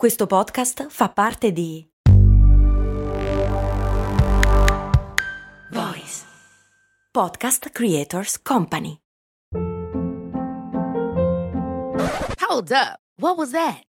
Questo podcast fa parte di Voice Podcast Creators Company. Hold up. What was that?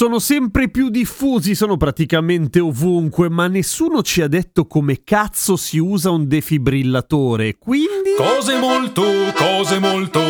Sono sempre più diffusi, sono praticamente ovunque, ma nessuno ci ha detto come cazzo si usa un defibrillatore, quindi... Cose molto, cose molto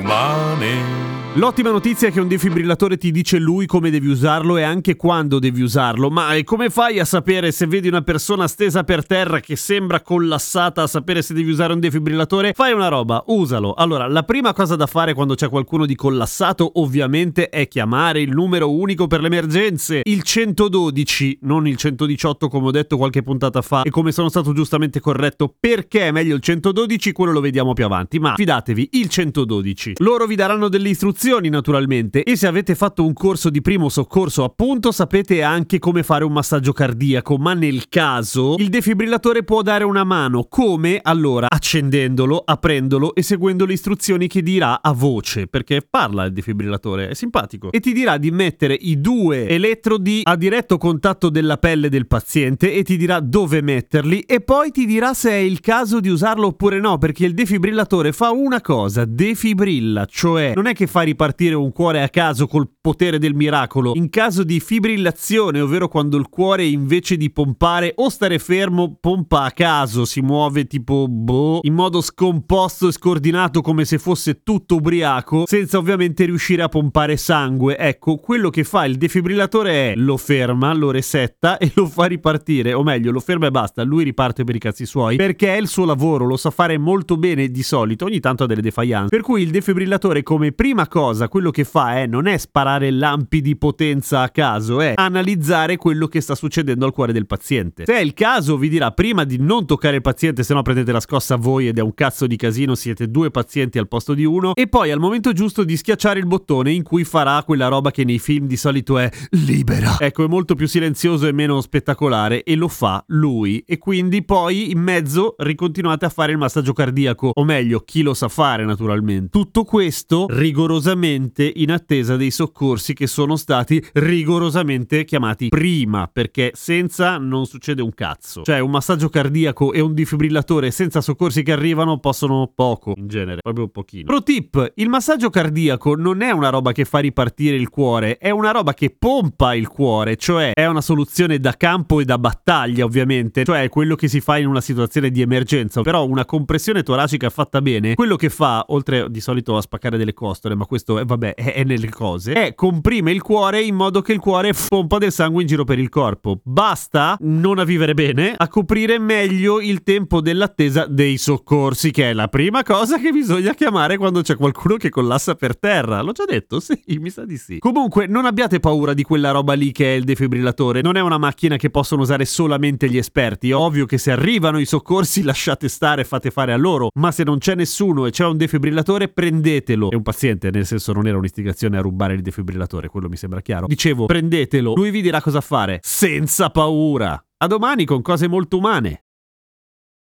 umane. L'ottima notizia è che un defibrillatore ti dice lui come devi usarlo e anche quando devi usarlo, ma e come fai a sapere se vedi una persona stesa per terra che sembra collassata a sapere se devi usare un defibrillatore? Fai una roba, usalo. Allora, la prima cosa da fare quando c'è qualcuno di collassato ovviamente è chiamare il numero unico per le emergenze, il 112, non il 118 come ho detto qualche puntata fa e come sono stato giustamente corretto perché è meglio il 112, quello lo vediamo più avanti, ma fidatevi, il 112. Loro vi daranno delle istruzioni naturalmente. E se avete fatto un corso di primo soccorso appunto sapete anche come fare un massaggio cardiaco, ma nel caso il defibrillatore può dare una mano, come? Allora, accendendolo, aprendolo e seguendo le istruzioni che dirà a voce, perché parla il defibrillatore, è simpatico, e ti dirà di mettere i due elettrodi a diretto contatto della pelle del paziente e ti dirà dove metterli. E poi ti dirà se è il caso di usarlo oppure no, perché il defibrillatore fa una cosa, defibrilla, cioè non è che fa ripartire un cuore a caso col potere del miracolo. In caso di fibrillazione, ovvero quando il cuore invece di pompare o stare fermo, pompa a caso, si muove tipo boh, in modo scomposto e scordinato come se fosse tutto ubriaco, senza ovviamente riuscire a pompare sangue. Ecco, quello che fa il defibrillatore è lo ferma, lo resetta e lo fa ripartire, o meglio, lo ferma e basta, lui riparte per i cazzi suoi, perché è il suo lavoro, lo sa fare molto bene di solito, ogni tanto ha delle defiance. Per cui il defibrillatore come prima cosa quello che fa è non è sparare lampi di potenza a caso, è analizzare quello che sta succedendo al cuore del paziente. Se è il caso vi dirà prima di non toccare il paziente, se no prendete la scossa voi ed è un cazzo di casino, siete due pazienti al posto di uno, e poi al momento giusto di schiacciare il bottone in cui farà quella roba che nei film di solito è libera. Ecco, è molto più silenzioso e meno spettacolare e lo fa lui e quindi poi in mezzo ricontinuate a fare il massaggio cardiaco, o meglio, chi lo sa fare naturalmente. Tutto questo rigorosamente in attesa dei soccorsi che sono stati rigorosamente chiamati prima, perché senza non succede un cazzo. Cioè un massaggio cardiaco e un defibrillatore senza soccorsi che arrivano possono poco, in genere, proprio pochino. Pro tip, il massaggio cardiaco non è una roba che fa ripartire il cuore, è una roba che pompa il cuore, cioè è una soluzione da campo e da battaglia ovviamente, cioè quello che si fa in una situazione di emergenza, però una compressione toracica fatta bene, quello che fa, oltre di solito a spaccare delle costole, ma questo è, vabbè, è, è nelle cose, è comprime il cuore in modo che il cuore pompa del sangue in giro per il corpo. Basta non a vivere bene, a coprire meglio il tempo dell'attesa dei soccorsi, che è la prima cosa che bisogna chiamare quando c'è qualcuno che collassa per terra. L'ho già detto? Sì, mi sa di sì. Comunque, non abbiate paura di quella roba lì che è il defibrillatore. Non è una macchina che possono usare solamente gli esperti. Ovvio che se arrivano i soccorsi lasciate stare, fate fare a loro. Ma se non c'è nessuno e c'è un defibrillatore, prendetelo. È un paziente, nel senso non era un'istigazione a rubare il defibrillatore, quello mi sembra chiaro. Dicevo, prendetelo, lui vi dirà cosa fare, senza paura. A domani con cose molto umane.